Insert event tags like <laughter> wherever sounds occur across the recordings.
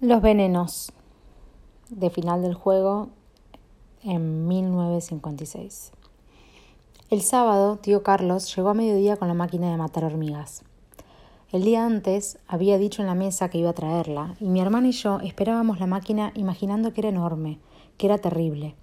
Los venenos de final del juego en 1956. El sábado, tío Carlos llegó a mediodía con la máquina de matar hormigas. El día antes había dicho en la mesa que iba a traerla, y mi hermana y yo esperábamos la máquina imaginando que era enorme, que era terrible.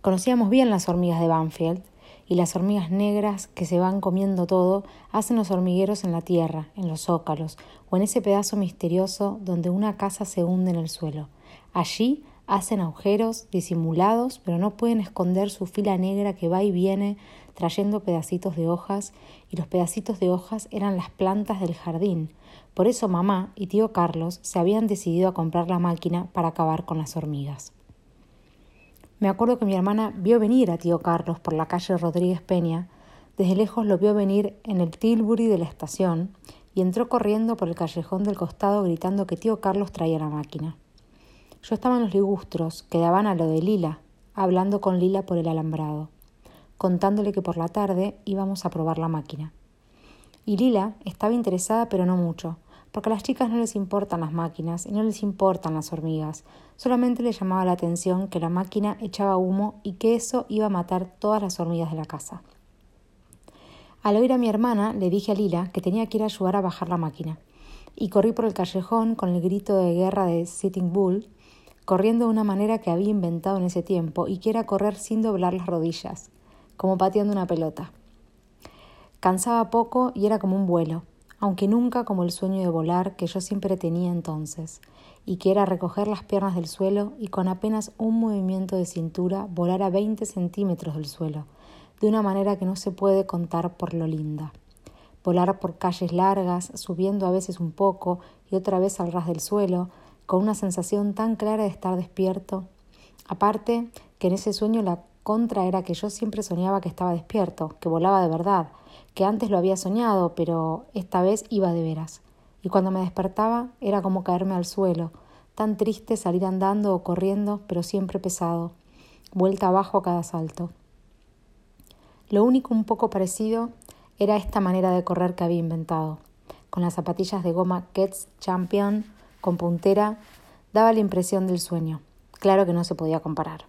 Conocíamos bien las hormigas de Banfield, y las hormigas negras que se van comiendo todo hacen los hormigueros en la tierra, en los zócalos o en ese pedazo misterioso donde una casa se hunde en el suelo. Allí hacen agujeros disimulados, pero no pueden esconder su fila negra que va y viene trayendo pedacitos de hojas, y los pedacitos de hojas eran las plantas del jardín. Por eso mamá y tío Carlos se habían decidido a comprar la máquina para acabar con las hormigas. Me acuerdo que mi hermana vio venir a tío Carlos por la calle Rodríguez Peña, desde lejos lo vio venir en el Tilbury de la estación y entró corriendo por el callejón del costado gritando que tío Carlos traía la máquina. Yo estaba en los ligustros, que daban a lo de Lila, hablando con Lila por el alambrado, contándole que por la tarde íbamos a probar la máquina. Y Lila estaba interesada pero no mucho, porque a las chicas no les importan las máquinas y no les importan las hormigas, solamente les llamaba la atención que la máquina echaba humo y que eso iba a matar todas las hormigas de la casa. Al oír a mi hermana, le dije a Lila que tenía que ir a ayudar a bajar la máquina, y corrí por el callejón con el grito de guerra de Sitting Bull, corriendo de una manera que había inventado en ese tiempo y que era correr sin doblar las rodillas, como pateando una pelota. Cansaba poco y era como un vuelo, aunque nunca como el sueño de volar que yo siempre tenía entonces, y que era recoger las piernas del suelo y con apenas un movimiento de cintura volar a veinte centímetros del suelo, de una manera que no se puede contar por lo linda. Volar por calles largas, subiendo a veces un poco y otra vez al ras del suelo, con una sensación tan clara de estar despierto. Aparte, que en ese sueño la contra era que yo siempre soñaba que estaba despierto, que volaba de verdad, que antes lo había soñado, pero esta vez iba de veras. Y cuando me despertaba era como caerme al suelo, tan triste salir andando o corriendo, pero siempre pesado, vuelta abajo a cada salto. Lo único un poco parecido era esta manera de correr que había inventado. Con las zapatillas de goma Kets Champion con puntera, daba la impresión del sueño. Claro que no se podía comparar.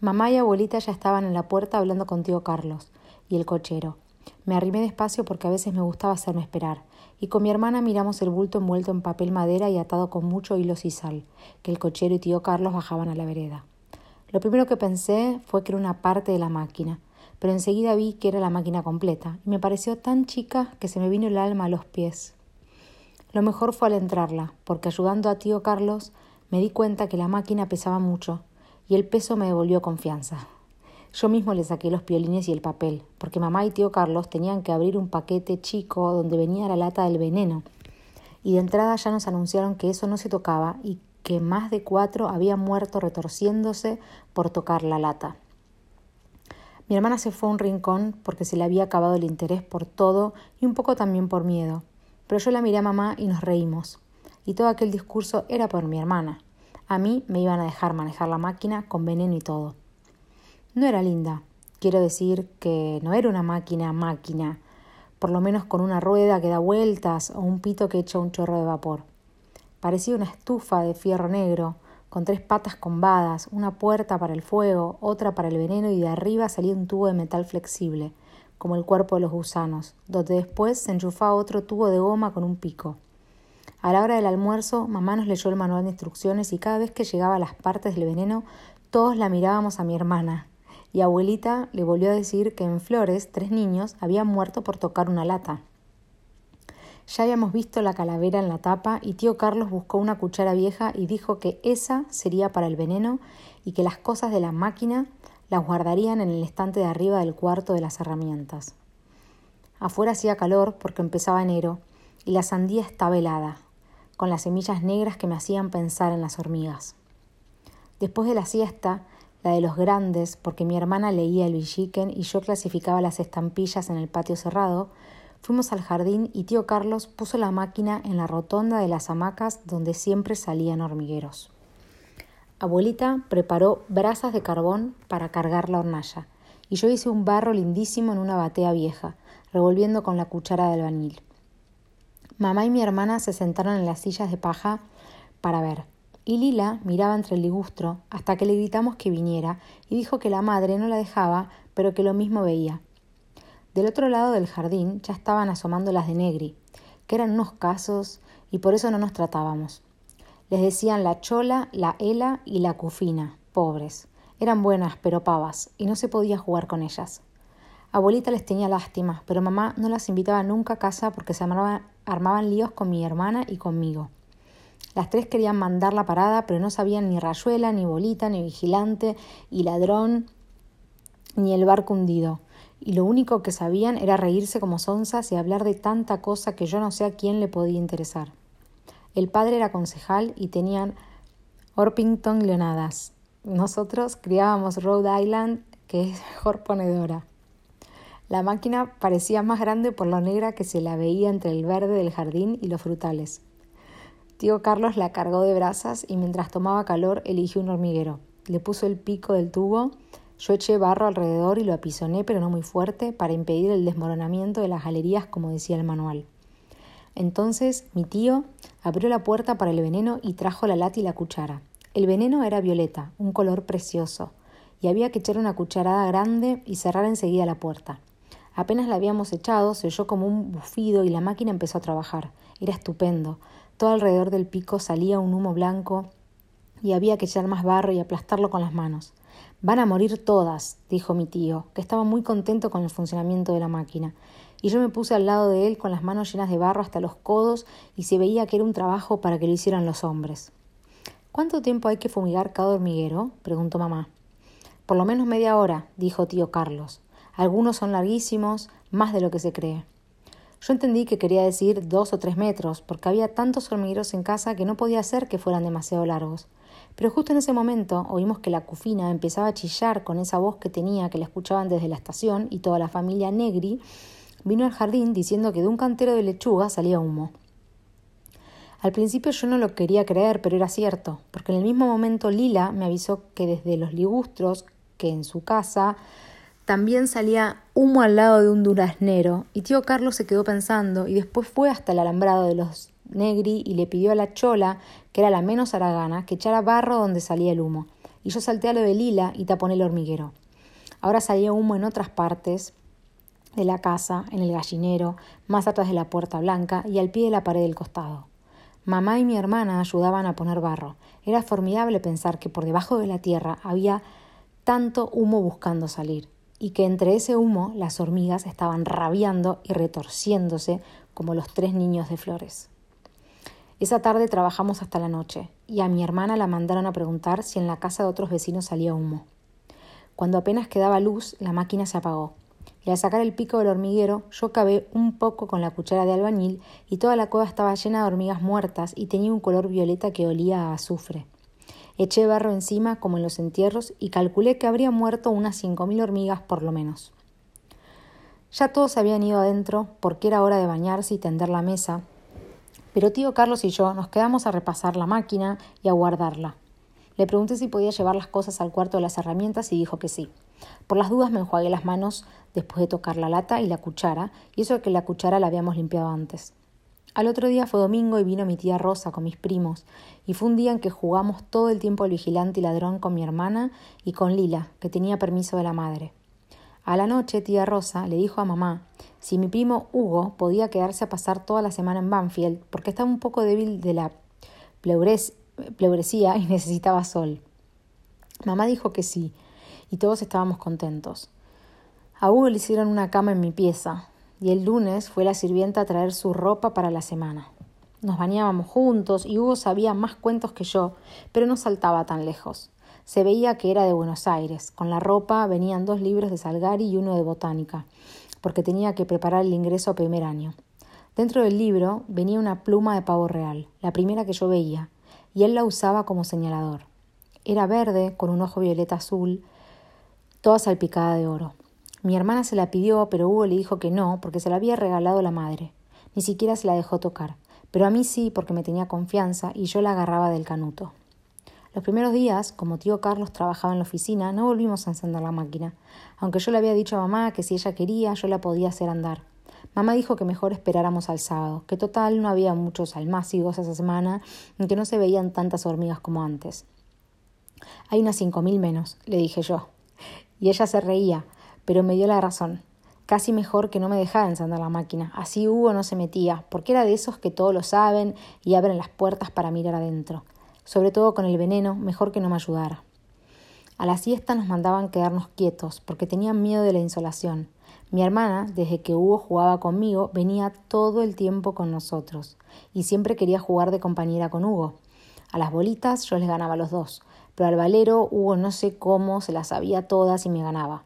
Mamá y abuelita ya estaban en la puerta hablando con tío Carlos y el cochero, me arrimé despacio porque a veces me gustaba hacerme esperar, y con mi hermana miramos el bulto envuelto en papel madera y atado con mucho hilo sisal, que el cochero y tío Carlos bajaban a la vereda. Lo primero que pensé fue que era una parte de la máquina, pero enseguida vi que era la máquina completa, y me pareció tan chica que se me vino el alma a los pies. Lo mejor fue al entrarla, porque ayudando a tío Carlos me di cuenta que la máquina pesaba mucho, y el peso me devolvió confianza. Yo mismo le saqué los piolines y el papel, porque mamá y tío Carlos tenían que abrir un paquete chico donde venía la lata del veneno. Y de entrada ya nos anunciaron que eso no se tocaba y que más de cuatro habían muerto retorciéndose por tocar la lata. Mi hermana se fue a un rincón porque se le había acabado el interés por todo y un poco también por miedo. Pero yo la miré a mamá y nos reímos. Y todo aquel discurso era por mi hermana. A mí me iban a dejar manejar la máquina con veneno y todo. No era linda. Quiero decir que no era una máquina máquina, por lo menos con una rueda que da vueltas o un pito que echa un chorro de vapor. Parecía una estufa de fierro negro, con tres patas combadas, una puerta para el fuego, otra para el veneno y de arriba salía un tubo de metal flexible, como el cuerpo de los gusanos, donde después se enchufaba otro tubo de goma con un pico. A la hora del almuerzo, mamá nos leyó el manual de instrucciones y cada vez que llegaba a las partes del veneno, todos la mirábamos a mi hermana, y abuelita le volvió a decir que en Flores tres niños habían muerto por tocar una lata. Ya habíamos visto la calavera en la tapa y tío Carlos buscó una cuchara vieja y dijo que esa sería para el veneno y que las cosas de la máquina las guardarían en el estante de arriba del cuarto de las herramientas. Afuera hacía calor porque empezaba enero y la sandía estaba helada, con las semillas negras que me hacían pensar en las hormigas. Después de la siesta, la de los grandes, porque mi hermana leía el Villiquen y yo clasificaba las estampillas en el patio cerrado, fuimos al jardín y tío Carlos puso la máquina en la rotonda de las hamacas donde siempre salían hormigueros. Abuelita preparó brasas de carbón para cargar la hornalla, y yo hice un barro lindísimo en una batea vieja, revolviendo con la cuchara de albañil. Mamá y mi hermana se sentaron en las sillas de paja para ver. Y Lila miraba entre el ligustro hasta que le gritamos que viniera y dijo que la madre no la dejaba, pero que lo mismo veía. Del otro lado del jardín ya estaban asomando las de Negri, que eran unos casos y por eso no nos tratábamos. Les decían la chola, la ela y la cufina, pobres. Eran buenas, pero pavas, y no se podía jugar con ellas. Abuelita les tenía lástima, pero mamá no las invitaba nunca a casa porque se armaban, armaban líos con mi hermana y conmigo. Las tres querían mandar la parada, pero no sabían ni rayuela, ni bolita, ni vigilante, y ladrón, ni el barco hundido. Y lo único que sabían era reírse como sonzas y hablar de tanta cosa que yo no sé a quién le podía interesar. El padre era concejal y tenían Orpington Leonadas. Nosotros criábamos Rhode Island, que es mejor ponedora. La máquina parecía más grande por lo negra que se la veía entre el verde del jardín y los frutales. Tío Carlos la cargó de brasas y mientras tomaba calor eligió un hormiguero. Le puso el pico del tubo, yo eché barro alrededor y lo apisoné, pero no muy fuerte, para impedir el desmoronamiento de las galerías, como decía el manual. Entonces mi tío abrió la puerta para el veneno y trajo la lata y la cuchara. El veneno era violeta, un color precioso, y había que echar una cucharada grande y cerrar enseguida la puerta. Apenas la habíamos echado, se oyó como un bufido y la máquina empezó a trabajar. Era estupendo. Todo alrededor del pico salía un humo blanco y había que echar más barro y aplastarlo con las manos. Van a morir todas, dijo mi tío, que estaba muy contento con el funcionamiento de la máquina. Y yo me puse al lado de él con las manos llenas de barro hasta los codos y se veía que era un trabajo para que lo hicieran los hombres. ¿Cuánto tiempo hay que fumigar cada hormiguero? preguntó mamá. Por lo menos media hora, dijo tío Carlos. Algunos son larguísimos, más de lo que se cree. Yo entendí que quería decir dos o tres metros, porque había tantos hormigueros en casa que no podía ser que fueran demasiado largos. Pero justo en ese momento oímos que la cufina empezaba a chillar con esa voz que tenía que la escuchaban desde la estación y toda la familia Negri vino al jardín diciendo que de un cantero de lechuga salía humo. Al principio yo no lo quería creer, pero era cierto, porque en el mismo momento Lila me avisó que desde los ligustros, que en su casa también salía humo al lado de un duraznero, y tío Carlos se quedó pensando, y después fue hasta el alambrado de los Negri y le pidió a la chola, que era la menos aragana, que echara barro donde salía el humo. Y yo salté a lo de Lila y taponé el hormiguero. Ahora salía humo en otras partes de la casa, en el gallinero, más atrás de la puerta blanca y al pie de la pared del costado. Mamá y mi hermana ayudaban a poner barro. Era formidable pensar que por debajo de la tierra había tanto humo buscando salir y que entre ese humo las hormigas estaban rabiando y retorciéndose como los tres niños de flores. Esa tarde trabajamos hasta la noche y a mi hermana la mandaron a preguntar si en la casa de otros vecinos salía humo. Cuando apenas quedaba luz, la máquina se apagó y al sacar el pico del hormiguero yo cavé un poco con la cuchara de albañil y toda la cueva estaba llena de hormigas muertas y tenía un color violeta que olía a azufre. Eché barro encima como en los entierros y calculé que habría muerto unas cinco mil hormigas por lo menos. Ya todos habían ido adentro porque era hora de bañarse y tender la mesa, pero tío Carlos y yo nos quedamos a repasar la máquina y a guardarla. Le pregunté si podía llevar las cosas al cuarto de las herramientas y dijo que sí. Por las dudas me enjuagué las manos después de tocar la lata y la cuchara, y eso que la cuchara la habíamos limpiado antes. Al otro día fue domingo y vino mi tía Rosa con mis primos, y fue un día en que jugamos todo el tiempo al vigilante y ladrón con mi hermana y con Lila, que tenía permiso de la madre. A la noche, tía Rosa le dijo a mamá si mi primo Hugo podía quedarse a pasar toda la semana en Banfield, porque estaba un poco débil de la pleuresía y <laughs> necesitaba sol. Mamá dijo que sí, y todos estábamos contentos. A Hugo le hicieron una cama en mi pieza, y el lunes fue la sirvienta a traer su ropa para la semana. Nos bañábamos juntos y Hugo sabía más cuentos que yo, pero no saltaba tan lejos. Se veía que era de Buenos Aires. Con la ropa venían dos libros de Salgari y uno de botánica, porque tenía que preparar el ingreso a primer año. Dentro del libro venía una pluma de pavo real, la primera que yo veía, y él la usaba como señalador. Era verde, con un ojo violeta azul, toda salpicada de oro. Mi hermana se la pidió, pero Hugo le dijo que no, porque se la había regalado la madre. Ni siquiera se la dejó tocar, pero a mí sí, porque me tenía confianza y yo la agarraba del canuto. Los primeros días, como tío Carlos trabajaba en la oficina, no volvimos a encender la máquina, aunque yo le había dicho a mamá que si ella quería yo la podía hacer andar. Mamá dijo que mejor esperáramos al sábado, que total no había muchos almácigos esa semana y que no se veían tantas hormigas como antes. Hay unas cinco mil menos, le dije yo. Y ella se reía, pero me dio la razón. Casi mejor que no me dejara encender la máquina. Así Hugo no se metía, porque era de esos que todo lo saben y abren las puertas para mirar adentro. Sobre todo con el veneno, mejor que no me ayudara. A la siesta nos mandaban quedarnos quietos, porque tenían miedo de la insolación. Mi hermana, desde que Hugo jugaba conmigo, venía todo el tiempo con nosotros, y siempre quería jugar de compañera con Hugo. A las bolitas yo les ganaba los dos, pero al valero Hugo no sé cómo se las sabía todas y me ganaba.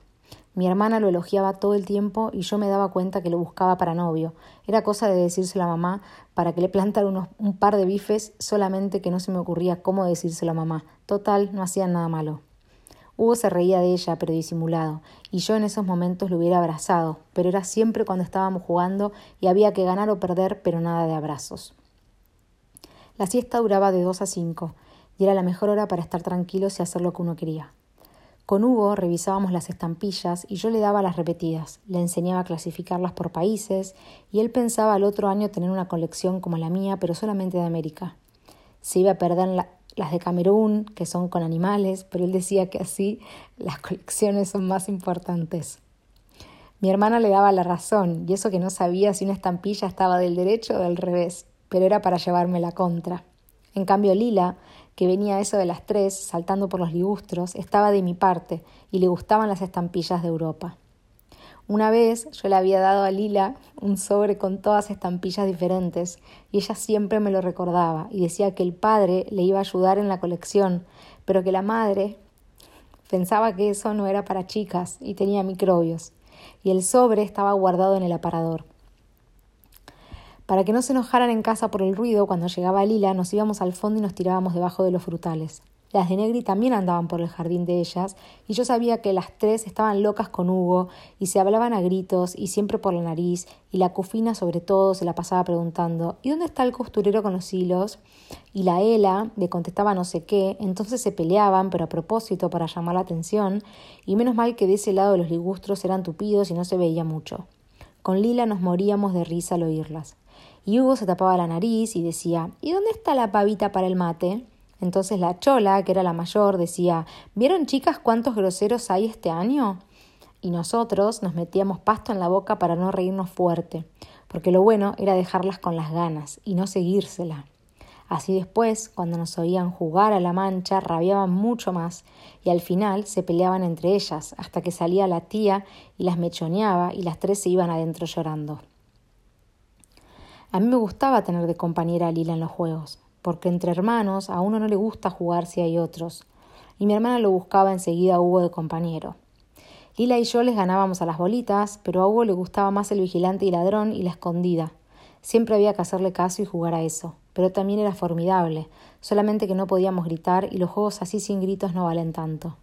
Mi hermana lo elogiaba todo el tiempo y yo me daba cuenta que lo buscaba para novio. Era cosa de decírselo a mamá para que le plantara unos, un par de bifes, solamente que no se me ocurría cómo decírselo a mamá. Total, no hacían nada malo. Hugo se reía de ella, pero disimulado, y yo en esos momentos lo hubiera abrazado, pero era siempre cuando estábamos jugando y había que ganar o perder, pero nada de abrazos. La siesta duraba de dos a cinco, y era la mejor hora para estar tranquilos y hacer lo que uno quería. Con Hugo revisábamos las estampillas y yo le daba las repetidas, le enseñaba a clasificarlas por países y él pensaba al otro año tener una colección como la mía, pero solamente de América. Se iba a perder las de Camerún, que son con animales, pero él decía que así las colecciones son más importantes. Mi hermana le daba la razón, y eso que no sabía si una estampilla estaba del derecho o del revés, pero era para llevarme la contra. En cambio, Lila que venía eso de las tres, saltando por los ligustros, estaba de mi parte y le gustaban las estampillas de Europa. Una vez yo le había dado a Lila un sobre con todas estampillas diferentes y ella siempre me lo recordaba y decía que el padre le iba a ayudar en la colección, pero que la madre pensaba que eso no era para chicas y tenía microbios, y el sobre estaba guardado en el aparador. Para que no se enojaran en casa por el ruido, cuando llegaba Lila nos íbamos al fondo y nos tirábamos debajo de los frutales. Las de Negri también andaban por el jardín de ellas, y yo sabía que las tres estaban locas con Hugo, y se hablaban a gritos, y siempre por la nariz, y la cufina sobre todo se la pasaba preguntando ¿Y dónde está el costurero con los hilos? Y la Ela le contestaba no sé qué, entonces se peleaban, pero a propósito para llamar la atención, y menos mal que de ese lado los ligustros eran tupidos y no se veía mucho. Con Lila nos moríamos de risa al oírlas. Y Hugo se tapaba la nariz y decía ¿Y dónde está la pavita para el mate? Entonces la chola, que era la mayor, decía ¿Vieron chicas cuántos groseros hay este año? Y nosotros nos metíamos pasto en la boca para no reírnos fuerte, porque lo bueno era dejarlas con las ganas y no seguírsela. Así después, cuando nos oían jugar a la mancha, rabiaban mucho más y al final se peleaban entre ellas hasta que salía la tía y las mechoneaba y las tres se iban adentro llorando. A mí me gustaba tener de compañera a Lila en los juegos, porque entre hermanos a uno no le gusta jugar si hay otros, y mi hermana lo buscaba enseguida a Hugo de compañero. Lila y yo les ganábamos a las bolitas, pero a Hugo le gustaba más el vigilante y ladrón y la escondida. Siempre había que hacerle caso y jugar a eso, pero también era formidable, solamente que no podíamos gritar y los juegos así sin gritos no valen tanto.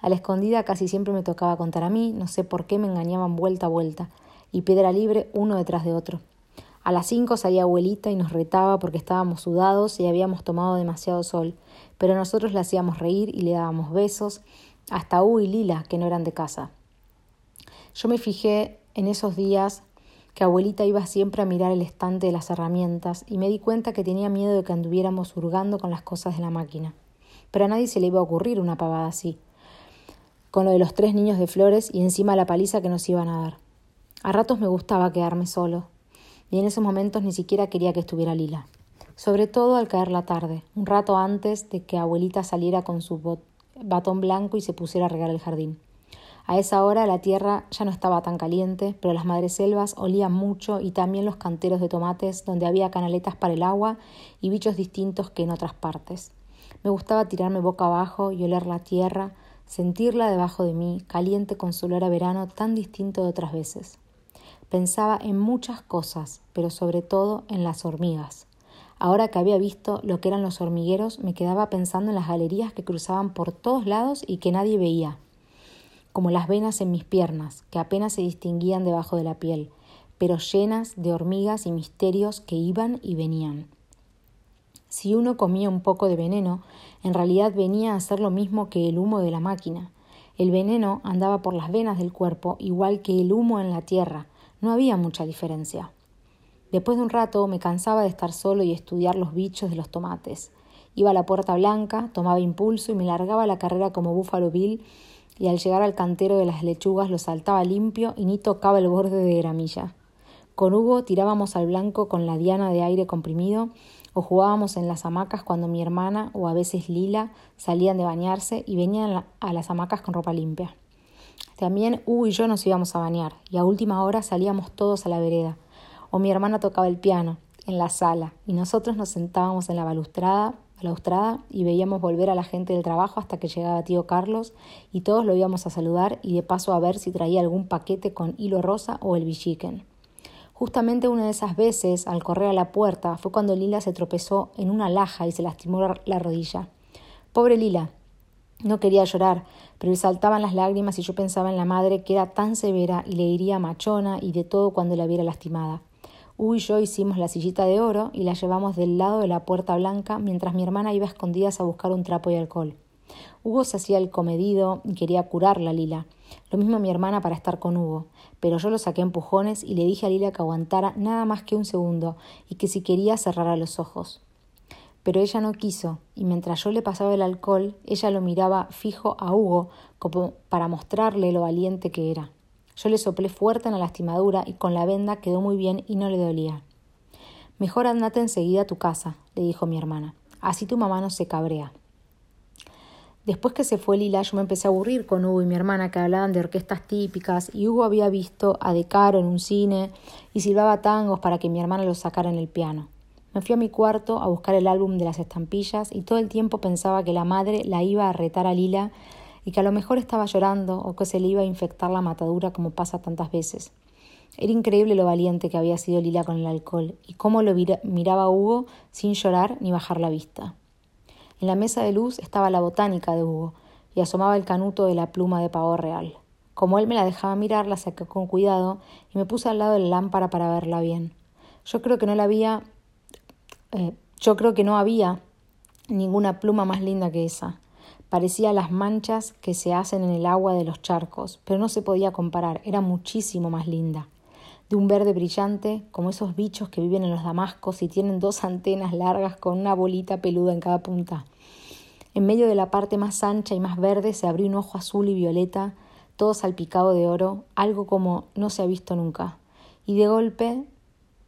A la escondida casi siempre me tocaba contar a mí, no sé por qué me engañaban vuelta a vuelta, y piedra libre uno detrás de otro. A las cinco salía abuelita y nos retaba porque estábamos sudados y habíamos tomado demasiado sol, pero nosotros le hacíamos reír y le dábamos besos, hasta U y Lila, que no eran de casa. Yo me fijé en esos días que abuelita iba siempre a mirar el estante de las herramientas y me di cuenta que tenía miedo de que anduviéramos hurgando con las cosas de la máquina. Pero a nadie se le iba a ocurrir una pavada así, con lo de los tres niños de flores y encima la paliza que nos iban a dar. A ratos me gustaba quedarme solo, y en esos momentos ni siquiera quería que estuviera Lila. Sobre todo al caer la tarde, un rato antes de que abuelita saliera con su batón blanco y se pusiera a regar el jardín. A esa hora la tierra ya no estaba tan caliente, pero las madreselvas olían mucho y también los canteros de tomates donde había canaletas para el agua y bichos distintos que en otras partes. Me gustaba tirarme boca abajo y oler la tierra, sentirla debajo de mí, caliente con su olor a verano tan distinto de otras veces. Pensaba en muchas cosas, pero sobre todo en las hormigas. Ahora que había visto lo que eran los hormigueros, me quedaba pensando en las galerías que cruzaban por todos lados y que nadie veía, como las venas en mis piernas, que apenas se distinguían debajo de la piel, pero llenas de hormigas y misterios que iban y venían. Si uno comía un poco de veneno, en realidad venía a ser lo mismo que el humo de la máquina. El veneno andaba por las venas del cuerpo igual que el humo en la tierra, No había mucha diferencia. Después de un rato me cansaba de estar solo y estudiar los bichos de los tomates. Iba a la puerta blanca, tomaba impulso y me largaba la carrera como Buffalo Bill y al llegar al cantero de las lechugas lo saltaba limpio y ni tocaba el borde de gramilla. Con Hugo tirábamos al blanco con la diana de aire comprimido o jugábamos en las hamacas cuando mi hermana o a veces Lila salían de bañarse y venían a las hamacas con ropa limpia. También Hugo y yo nos íbamos a bañar y a última hora salíamos todos a la vereda o mi hermana tocaba el piano en la sala y nosotros nos sentábamos en la balustrada, y veíamos volver a la gente del trabajo hasta que llegaba tío Carlos y todos lo íbamos a saludar y de paso a ver si traía algún paquete con hilo rosa o el bichiquen. Justamente una de esas veces, al correr a la puerta, fue cuando Lila se tropezó en una laja y se lastimó la rodilla. Pobre Lila. No quería llorar, pero le saltaban las lágrimas y yo pensaba en la madre que era tan severa y le iría machona y de todo cuando la viera lastimada. Hugo y yo hicimos la sillita de oro y la llevamos del lado de la puerta blanca mientras mi hermana iba a escondidas a buscar un trapo y alcohol. Hugo se hacía el comedido y quería curarla a Lila. Lo mismo mi hermana para estar con Hugo. Pero yo lo saqué a empujones y le dije a Lila que aguantara nada más que un segundo y que si quería cerrara los ojos. Pero ella no quiso, y mientras yo le pasaba el alcohol, ella lo miraba fijo a Hugo como para mostrarle lo valiente que era. Yo le soplé fuerte en la lastimadura y con la venda quedó muy bien y no le dolía. Mejor andate enseguida a tu casa, le dijo mi hermana. Así tu mamá no se cabrea. Después que se fue Lila, yo me empecé a aburrir con Hugo y mi hermana que hablaban de orquestas típicas y Hugo había visto a De Caro en un cine y silbaba tangos para que mi hermana los sacara en el piano. Me fui a mi cuarto a buscar el álbum de las estampillas y todo el tiempo pensaba que la madre la iba a retar a Lila y que a lo mejor estaba llorando o que se le iba a infectar la matadura como pasa tantas veces. Era increíble lo valiente que había sido Lila con el alcohol y cómo lo miraba Hugo sin llorar ni bajar la vista. En la mesa de luz estaba la botánica de Hugo y asomaba el canuto de la pluma de pavo real. Como él me la dejaba mirar, la saqué con cuidado y me puse al lado de la lámpara para verla bien. Yo creo que no la había. Eh, yo creo que no había ninguna pluma más linda que esa. Parecía las manchas que se hacen en el agua de los charcos, pero no se podía comparar, era muchísimo más linda. De un verde brillante, como esos bichos que viven en los damascos y tienen dos antenas largas con una bolita peluda en cada punta. En medio de la parte más ancha y más verde se abrió un ojo azul y violeta, todo salpicado de oro, algo como no se ha visto nunca. Y de golpe,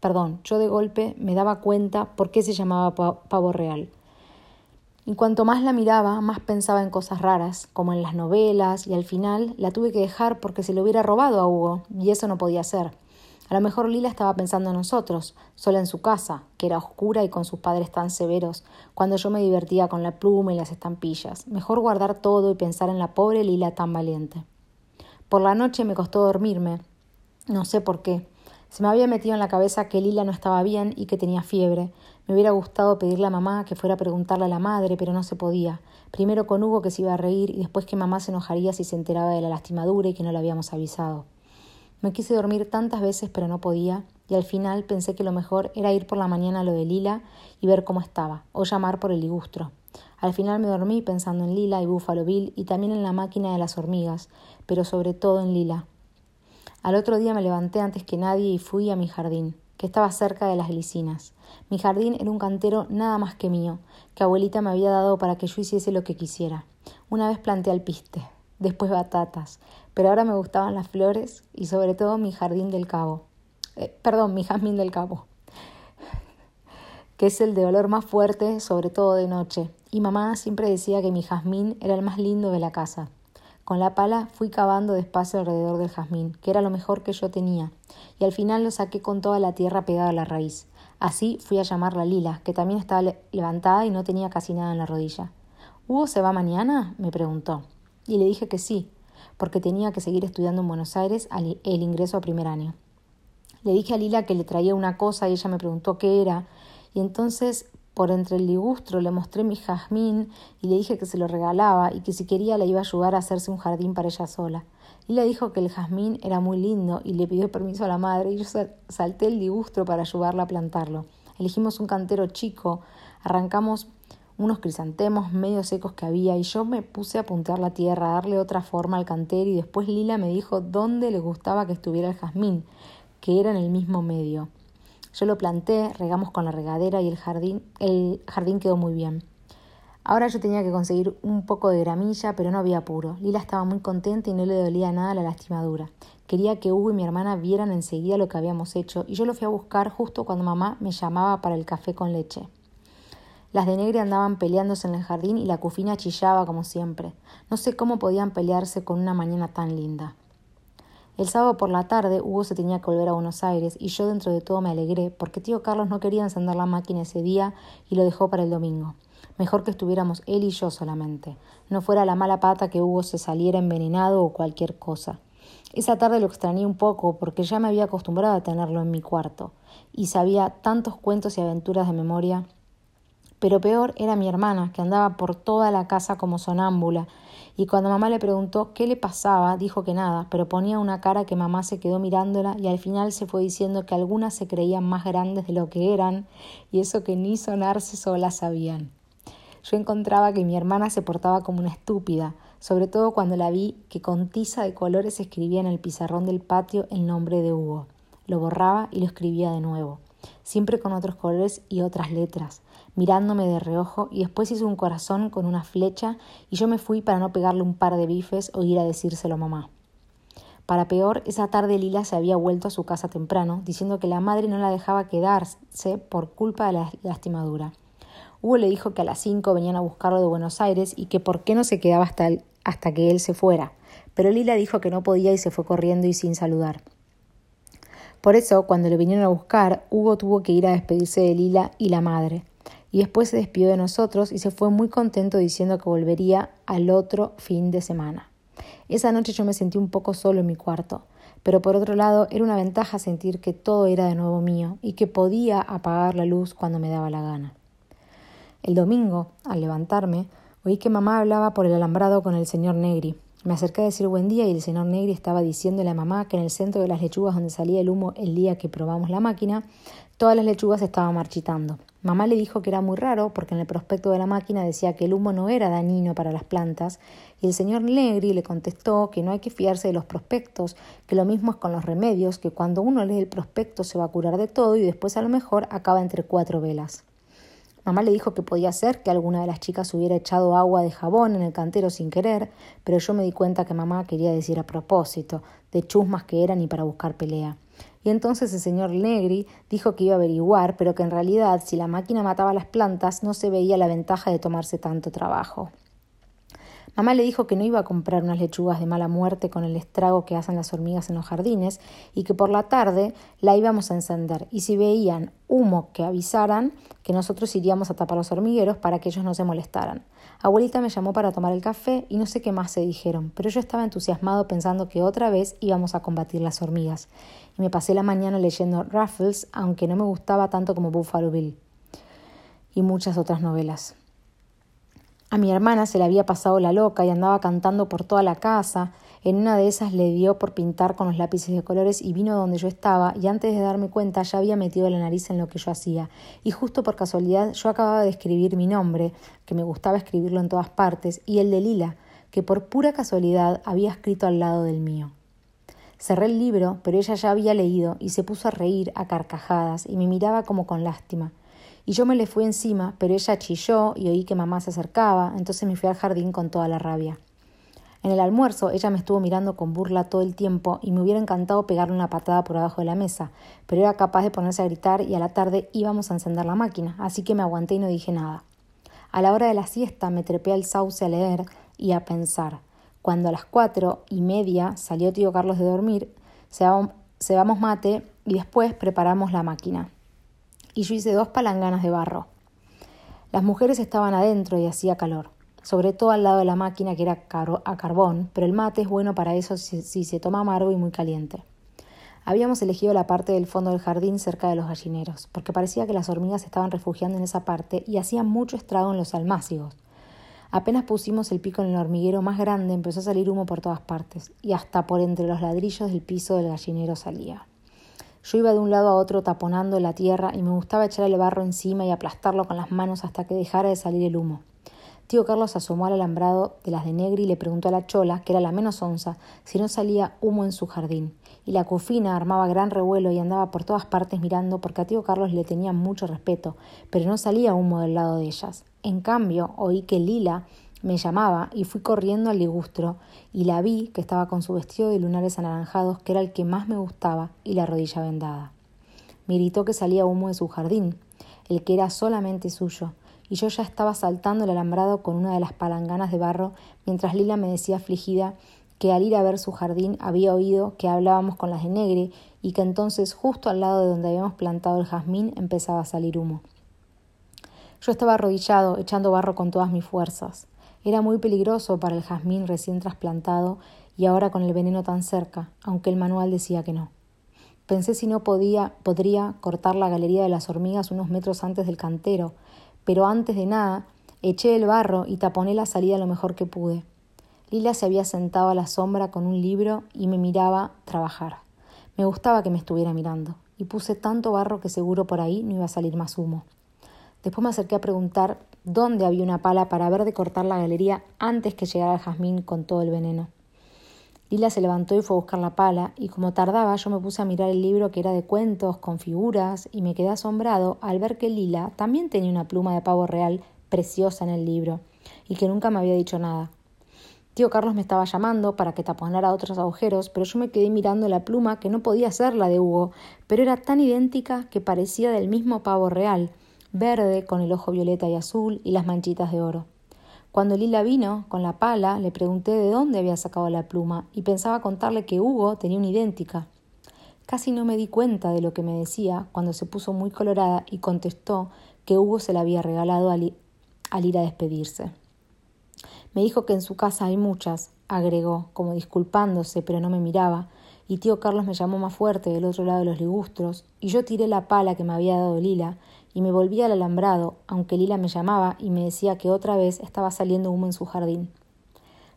perdón, yo de golpe me daba cuenta por qué se llamaba pavo real y cuanto más la miraba, más pensaba en cosas raras, como en las novelas, y al final la tuve que dejar porque se lo hubiera robado a Hugo, y eso no podía ser. A lo mejor Lila estaba pensando en nosotros, sola en su casa, que era oscura y con sus padres tan severos, cuando yo me divertía con la pluma y las estampillas. Mejor guardar todo y pensar en la pobre Lila tan valiente. Por la noche me costó dormirme. No sé por qué. Se me había metido en la cabeza que Lila no estaba bien y que tenía fiebre, me hubiera gustado pedirle a mamá que fuera a preguntarle a la madre, pero no se podía. Primero con Hugo que se iba a reír y después que mamá se enojaría si se enteraba de la lastimadura y que no le habíamos avisado. Me quise dormir tantas veces pero no podía y al final pensé que lo mejor era ir por la mañana a lo de Lila y ver cómo estaba, o llamar por el ligustro. Al final me dormí pensando en Lila y Buffalo Bill y también en la máquina de las hormigas, pero sobre todo en Lila. Al otro día me levanté antes que nadie y fui a mi jardín que estaba cerca de las licinas. Mi jardín era un cantero nada más que mío, que abuelita me había dado para que yo hiciese lo que quisiera. Una vez planté alpiste, después batatas, pero ahora me gustaban las flores y sobre todo mi jardín del cabo. Eh, perdón, mi jazmín del cabo, que es el de olor más fuerte, sobre todo de noche. Y mamá siempre decía que mi jazmín era el más lindo de la casa. Con la pala fui cavando despacio alrededor del jazmín, que era lo mejor que yo tenía, y al final lo saqué con toda la tierra pegada a la raíz. Así fui a llamarla Lila, que también estaba levantada y no tenía casi nada en la rodilla. ¿Hugo se va mañana? me preguntó. Y le dije que sí, porque tenía que seguir estudiando en Buenos Aires el ingreso a primer año. Le dije a Lila que le traía una cosa y ella me preguntó qué era, y entonces por entre el ligustro le mostré mi jazmín y le dije que se lo regalaba y que si quería le iba a ayudar a hacerse un jardín para ella sola. Le dijo que el jazmín era muy lindo y le pidió permiso a la madre y yo salté el ligustro para ayudarla a plantarlo. Elegimos un cantero chico, arrancamos unos crisantemos medio secos que había y yo me puse a puntear la tierra, a darle otra forma al cantero y después Lila me dijo dónde le gustaba que estuviera el jazmín, que era en el mismo medio. Yo lo planté, regamos con la regadera y el jardín, el jardín quedó muy bien. Ahora yo tenía que conseguir un poco de gramilla, pero no había apuro. Lila estaba muy contenta y no le dolía nada la lastimadura. Quería que Hugo y mi hermana vieran enseguida lo que habíamos hecho, y yo lo fui a buscar justo cuando mamá me llamaba para el café con leche. Las de Negre andaban peleándose en el jardín y la cufina chillaba como siempre. No sé cómo podían pelearse con una mañana tan linda. El sábado por la tarde Hugo se tenía que volver a Buenos Aires y yo dentro de todo me alegré porque tío Carlos no quería encender la máquina ese día y lo dejó para el domingo. Mejor que estuviéramos él y yo solamente. No fuera la mala pata que Hugo se saliera envenenado o cualquier cosa. Esa tarde lo extrañé un poco porque ya me había acostumbrado a tenerlo en mi cuarto y sabía tantos cuentos y aventuras de memoria. Pero peor era mi hermana, que andaba por toda la casa como sonámbula, y cuando mamá le preguntó qué le pasaba, dijo que nada, pero ponía una cara que mamá se quedó mirándola y al final se fue diciendo que algunas se creían más grandes de lo que eran, y eso que ni sonarse solas sabían. Yo encontraba que mi hermana se portaba como una estúpida, sobre todo cuando la vi que con tiza de colores escribía en el pizarrón del patio el nombre de Hugo. Lo borraba y lo escribía de nuevo, siempre con otros colores y otras letras, mirándome de reojo y después hizo un corazón con una flecha y yo me fui para no pegarle un par de bifes o ir a decírselo a mamá. Para peor, esa tarde Lila se había vuelto a su casa temprano, diciendo que la madre no la dejaba quedarse por culpa de la lastimadura. Hugo le dijo que a las cinco venían a buscarlo de Buenos Aires y que por qué no se quedaba hasta, hasta que él se fuera. Pero Lila dijo que no podía y se fue corriendo y sin saludar. Por eso, cuando le vinieron a buscar, Hugo tuvo que ir a despedirse de Lila y la madre. Y después se despidió de nosotros y se fue muy contento diciendo que volvería al otro fin de semana. Esa noche yo me sentí un poco solo en mi cuarto, pero por otro lado era una ventaja sentir que todo era de nuevo mío y que podía apagar la luz cuando me daba la gana. El domingo, al levantarme, oí que mamá hablaba por el alambrado con el señor Negri. Me acerqué a decir buen día y el señor Negri estaba diciéndole a mamá que en el centro de las lechugas donde salía el humo el día que probamos la máquina, todas las lechugas estaban marchitando. Mamá le dijo que era muy raro porque en el prospecto de la máquina decía que el humo no era dañino para las plantas y el señor Negri le contestó que no hay que fiarse de los prospectos, que lo mismo es con los remedios, que cuando uno lee el prospecto se va a curar de todo y después a lo mejor acaba entre cuatro velas. Mamá le dijo que podía ser que alguna de las chicas hubiera echado agua de jabón en el cantero sin querer, pero yo me di cuenta que mamá quería decir a propósito, de chusmas que eran y para buscar pelea. Y entonces el señor Negri dijo que iba a averiguar, pero que en realidad si la máquina mataba las plantas no se veía la ventaja de tomarse tanto trabajo. Mamá le dijo que no iba a comprar unas lechugas de mala muerte con el estrago que hacen las hormigas en los jardines y que por la tarde la íbamos a encender y si veían humo que avisaran que nosotros iríamos a tapar los hormigueros para que ellos no se molestaran. Abuelita me llamó para tomar el café y no sé qué más se dijeron, pero yo estaba entusiasmado pensando que otra vez íbamos a combatir las hormigas y me pasé la mañana leyendo Raffles, aunque no me gustaba tanto como Buffalo Bill y muchas otras novelas. A mi hermana se le había pasado la loca y andaba cantando por toda la casa. En una de esas le dio por pintar con los lápices de colores y vino donde yo estaba y antes de darme cuenta ya había metido la nariz en lo que yo hacía. Y justo por casualidad yo acababa de escribir mi nombre, que me gustaba escribirlo en todas partes, y el de Lila, que por pura casualidad había escrito al lado del mío. Cerré el libro, pero ella ya había leído y se puso a reír a carcajadas y me miraba como con lástima y yo me le fui encima, pero ella chilló y oí que mamá se acercaba, entonces me fui al jardín con toda la rabia. En el almuerzo ella me estuvo mirando con burla todo el tiempo y me hubiera encantado pegarle una patada por abajo de la mesa, pero era capaz de ponerse a gritar y a la tarde íbamos a encender la máquina, así que me aguanté y no dije nada. A la hora de la siesta me trepé al sauce a leer y a pensar. Cuando a las cuatro y media salió tío Carlos de dormir, cebamos mate y después preparamos la máquina y yo hice dos palanganas de barro. Las mujeres estaban adentro y hacía calor, sobre todo al lado de la máquina que era a carbón, pero el mate es bueno para eso si, se toma amargo y muy caliente. Habíamos elegido la parte del fondo del jardín cerca de los gallineros, porque parecía que las hormigas estaban refugiando en esa parte y hacían mucho estrago en los almácigos. Apenas pusimos el pico en el hormiguero más grande empezó a salir humo por todas partes, y hasta por entre los ladrillos del piso del gallinero salía. Yo iba de un lado a otro taponando la tierra y me gustaba echar el barro encima y aplastarlo con las manos hasta que dejara de salir el humo. Tío Carlos asomó al alambrado de las de Negri y le preguntó a la chola, que era la menos onza, si no salía humo en su jardín. Y la cufina armaba gran revuelo y andaba por todas partes mirando porque a tío Carlos le tenía mucho respeto, pero no salía humo del lado de ellas. En cambio, oí que Lila me llamaba y fui corriendo al ligustro y la vi que estaba con su vestido de lunares anaranjados, que era el que más me gustaba, y la rodilla vendada. Me gritó que salía humo de su jardín, el que era solamente suyo, y yo ya estaba saltando el alambrado con una de las palanganas de barro, mientras Lila me decía afligida que al ir a ver su jardín había oído que hablábamos con las de Negre y que entonces justo al lado de donde habíamos plantado el jazmín empezaba a salir humo. Yo estaba arrodillado, echando barro con todas mis fuerzas. Era muy peligroso para el jazmín recién trasplantado y ahora con el veneno tan cerca, aunque el manual decía que no. Pensé si no podía, podría cortar la galería de las hormigas unos metros antes del cantero, pero antes de nada eché el barro y taponé la salida lo mejor que pude. Lila se había sentado a la sombra con un libro y me miraba trabajar. Me gustaba que me estuviera mirando, y puse tanto barro que seguro por ahí no iba a salir más humo. Después me acerqué a preguntar dónde había una pala para ver de cortar la galería antes que llegara el jazmín con todo el veneno. Lila se levantó y fue a buscar la pala, y como tardaba yo me puse a mirar el libro que era de cuentos, con figuras, y me quedé asombrado al ver que Lila también tenía una pluma de pavo real preciosa en el libro, y que nunca me había dicho nada. Tío Carlos me estaba llamando para que taponara otros agujeros, pero yo me quedé mirando la pluma que no podía ser la de Hugo, pero era tan idéntica que parecía del mismo pavo real, verde con el ojo violeta y azul y las manchitas de oro. Cuando Lila vino con la pala, le pregunté de dónde había sacado la pluma y pensaba contarle que Hugo tenía una idéntica. Casi no me di cuenta de lo que me decía cuando se puso muy colorada y contestó que Hugo se la había regalado al, ir a despedirse. Me dijo que en su casa hay muchas, agregó, como disculpándose, pero no me miraba, y tío Carlos me llamó más fuerte del otro lado de los ligustros, y yo tiré la pala que me había dado Lila, y me volví al alambrado, aunque Lila me llamaba y me decía que otra vez estaba saliendo humo en su jardín.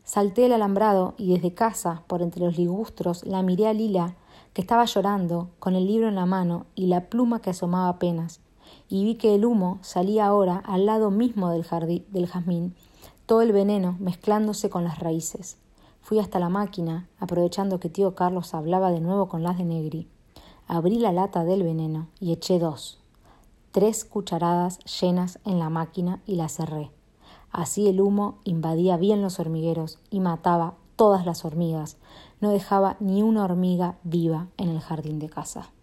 Salté el alambrado y desde casa, por entre los ligustros, la miré a Lila, que estaba llorando, con el libro en la mano y la pluma que asomaba apenas, y vi que el humo salía ahora al lado mismo del, jardín, del jazmín, todo el veneno mezclándose con las raíces. Fui hasta la máquina, aprovechando que tío Carlos hablaba de nuevo con las de Negri. Abrí la lata del veneno y eché dos tres cucharadas llenas en la máquina y la cerré. Así el humo invadía bien los hormigueros y mataba todas las hormigas. No dejaba ni una hormiga viva en el jardín de casa.